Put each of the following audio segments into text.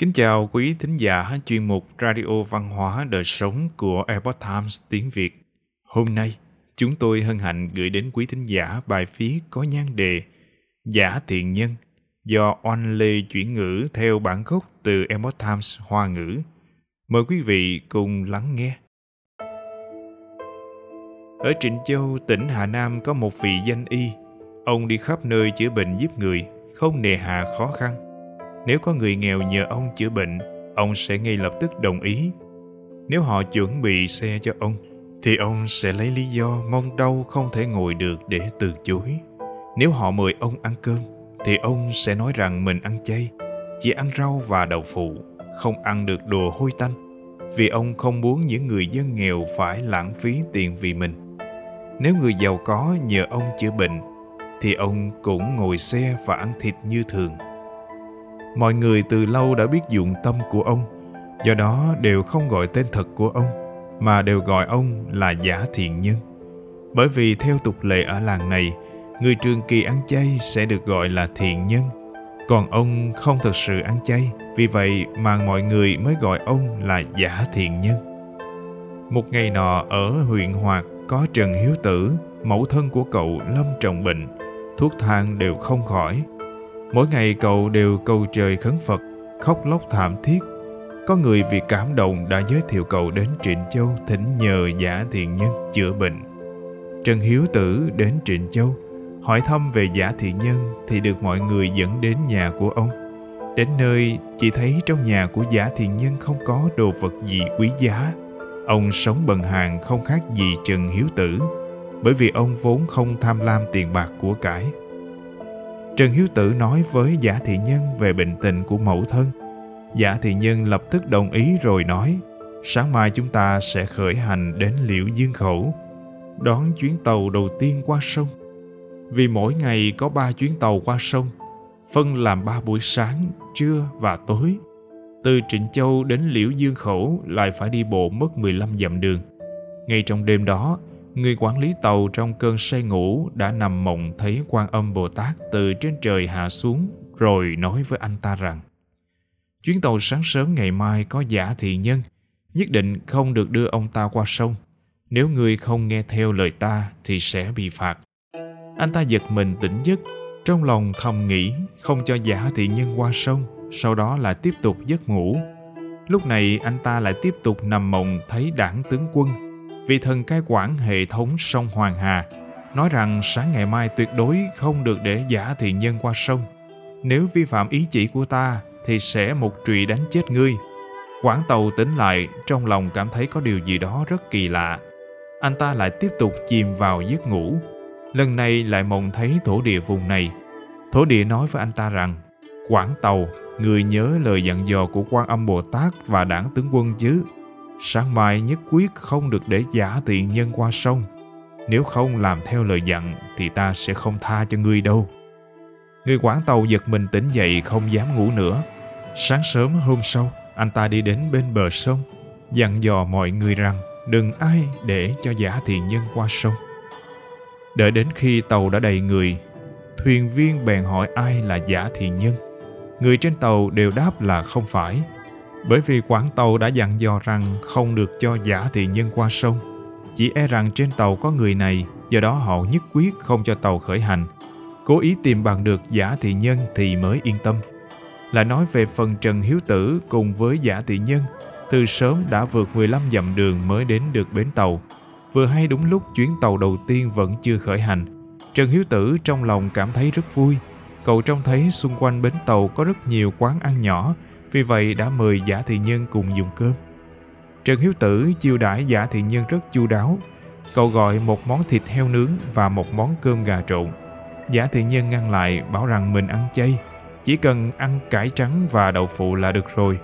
Kính chào quý thính giả chuyên mục Radio Văn hóa Đời Sống của Epoch Times tiếng Việt. Hôm nay, chúng tôi hân hạnh gửi đến quý thính giả bài viết có nhan đề Giả thiện nhân do Oanh Lê chuyển ngữ theo bản gốc từ Epoch Times Hoa ngữ. Mời quý vị cùng lắng nghe. Ở Trịnh Châu, tỉnh Hà Nam có một vị danh y. Ông đi khắp nơi chữa bệnh giúp người, không nề hà khó khăn. Nếu có người nghèo nhờ ông chữa bệnh, ông sẽ ngay lập tức đồng ý. Nếu họ chuẩn bị xe cho ông, thì ông sẽ lấy lý do mong đau không thể ngồi được để từ chối. Nếu họ mời ông ăn cơm, thì ông sẽ nói rằng mình ăn chay, chỉ ăn rau và đậu phụ, không ăn được đồ hôi tanh, vì ông không muốn những người dân nghèo phải lãng phí tiền vì mình. Nếu người giàu có nhờ ông chữa bệnh, thì ông cũng ngồi xe và ăn thịt như thường. Mọi người từ lâu đã biết dụng tâm của ông, do đó đều không gọi tên thật của ông, mà đều gọi ông là giả thiện nhân. Bởi vì theo tục lệ ở làng này, người trường kỳ ăn chay sẽ được gọi là thiện nhân, còn ông không thực sự ăn chay, vì vậy mà mọi người mới gọi ông là giả thiện nhân. Một ngày nọ ở huyện Hoạt có Trần Hiếu Tử, mẫu thân của cậu lâm trọng bệnh, thuốc thang đều không khỏi. Mỗi ngày cậu đều cầu trời khấn Phật, khóc lóc thảm thiết. Có người vì cảm động đã giới thiệu cậu đến Trịnh Châu thỉnh nhờ giả thiện nhân chữa bệnh. Trần Hiếu Tử đến Trịnh Châu, hỏi thăm về giả thiện nhân thì được mọi người dẫn đến nhà của ông. Đến nơi, chỉ thấy trong nhà của giả thiện nhân không có đồ vật gì quý giá. Ông sống bần hàng không khác gì Trần Hiếu Tử, bởi vì ông vốn không tham lam tiền bạc của cải. Trần Hiếu Tử nói với giả thị nhân về bệnh tình của mẫu thân. Giả thị nhân lập tức đồng ý rồi nói, sáng mai chúng ta sẽ khởi hành đến Liễu Dương Khẩu, đón chuyến tàu đầu tiên qua sông. Vì mỗi ngày có ba chuyến tàu qua sông, phân làm ba buổi sáng, trưa và tối. Từ Trịnh Châu đến Liễu Dương Khẩu lại phải đi bộ mất 15 dặm đường. Ngay trong đêm đó, người quản lý tàu trong cơn say ngủ đã nằm mộng thấy quan âm Bồ Tát từ trên trời hạ xuống, rồi nói với anh ta rằng, chuyến tàu sáng sớm ngày mai có giả thị nhân, nhất định không được đưa ông ta qua sông. Nếu người không nghe theo lời ta thì sẽ bị phạt. Anh ta giật mình tỉnh giấc, trong lòng thầm nghĩ không cho giả thị nhân qua sông, sau đó lại tiếp tục giấc ngủ. Lúc này anh ta lại tiếp tục nằm mộng thấy đảng tướng quân vị thần cai quản hệ thống sông Hoàng Hà, nói rằng sáng ngày mai tuyệt đối không được để giả thiện nhân qua sông. Nếu vi phạm ý chỉ của ta thì sẽ một trụy đánh chết ngươi. Quản tàu tỉnh lại, trong lòng cảm thấy có điều gì đó rất kỳ lạ. Anh ta lại tiếp tục chìm vào giấc ngủ. Lần này lại mộng thấy thổ địa vùng này. Thổ địa nói với anh ta rằng, Quản tàu, người nhớ lời dặn dò của quan âm Bồ Tát và đảng tướng quân chứ sáng mai nhất quyết không được để giả tiện nhân qua sông. Nếu không làm theo lời dặn thì ta sẽ không tha cho ngươi đâu. Người quản tàu giật mình tỉnh dậy không dám ngủ nữa. Sáng sớm hôm sau, anh ta đi đến bên bờ sông, dặn dò mọi người rằng đừng ai để cho giả thiện nhân qua sông. Đợi đến khi tàu đã đầy người, thuyền viên bèn hỏi ai là giả thiện nhân. Người trên tàu đều đáp là không phải, bởi vì quản tàu đã dặn dò rằng không được cho giả thị nhân qua sông. Chỉ e rằng trên tàu có người này, do đó họ nhất quyết không cho tàu khởi hành. Cố ý tìm bằng được giả thị nhân thì mới yên tâm. là nói về phần Trần Hiếu Tử cùng với giả thị nhân, từ sớm đã vượt 15 dặm đường mới đến được bến tàu. Vừa hay đúng lúc chuyến tàu đầu tiên vẫn chưa khởi hành. Trần Hiếu Tử trong lòng cảm thấy rất vui. Cậu trông thấy xung quanh bến tàu có rất nhiều quán ăn nhỏ, vì vậy đã mời giả thị nhân cùng dùng cơm. Trần Hiếu Tử chiêu đãi giả thị nhân rất chu đáo. Cậu gọi một món thịt heo nướng và một món cơm gà trộn. Giả thị nhân ngăn lại bảo rằng mình ăn chay, chỉ cần ăn cải trắng và đậu phụ là được rồi.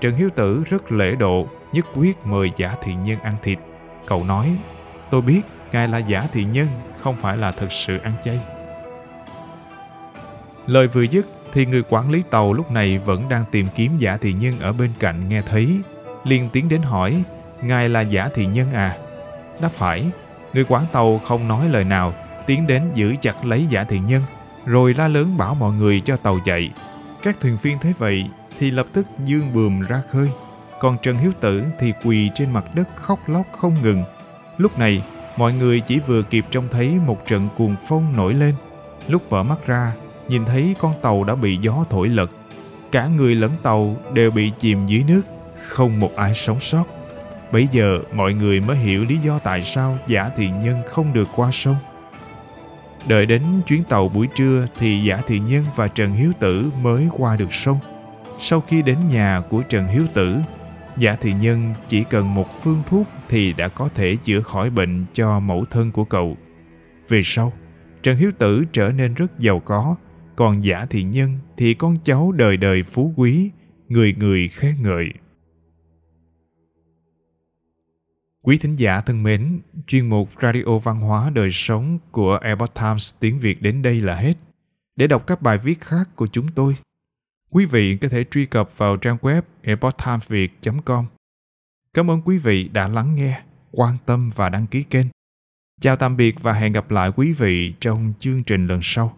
Trần Hiếu Tử rất lễ độ, nhất quyết mời giả thị nhân ăn thịt. Cậu nói, tôi biết ngài là giả thị nhân, không phải là thật sự ăn chay. Lời vừa dứt, thì người quản lý tàu lúc này vẫn đang tìm kiếm giả thị nhân ở bên cạnh nghe thấy liền tiến đến hỏi ngài là giả thị nhân à đáp phải người quản tàu không nói lời nào tiến đến giữ chặt lấy giả thị nhân rồi la lớn bảo mọi người cho tàu chạy các thuyền viên thấy vậy thì lập tức dương bườm ra khơi. Còn Trần Hiếu Tử thì quỳ trên mặt đất khóc lóc không ngừng. Lúc này, mọi người chỉ vừa kịp trông thấy một trận cuồng phong nổi lên. Lúc mở mắt ra, nhìn thấy con tàu đã bị gió thổi lật. Cả người lẫn tàu đều bị chìm dưới nước, không một ai sống sót. Bây giờ mọi người mới hiểu lý do tại sao giả thị nhân không được qua sông. Đợi đến chuyến tàu buổi trưa thì giả thị nhân và Trần Hiếu Tử mới qua được sông. Sau khi đến nhà của Trần Hiếu Tử, giả thị nhân chỉ cần một phương thuốc thì đã có thể chữa khỏi bệnh cho mẫu thân của cậu. Về sau, Trần Hiếu Tử trở nên rất giàu có, còn giả thị nhân thì con cháu đời đời phú quý, người người khen ngợi. Quý thính giả thân mến, chuyên mục Radio Văn hóa Đời Sống của Epoch Times tiếng Việt đến đây là hết. Để đọc các bài viết khác của chúng tôi, quý vị có thể truy cập vào trang web epochtimesviet.com. Cảm ơn quý vị đã lắng nghe, quan tâm và đăng ký kênh. Chào tạm biệt và hẹn gặp lại quý vị trong chương trình lần sau.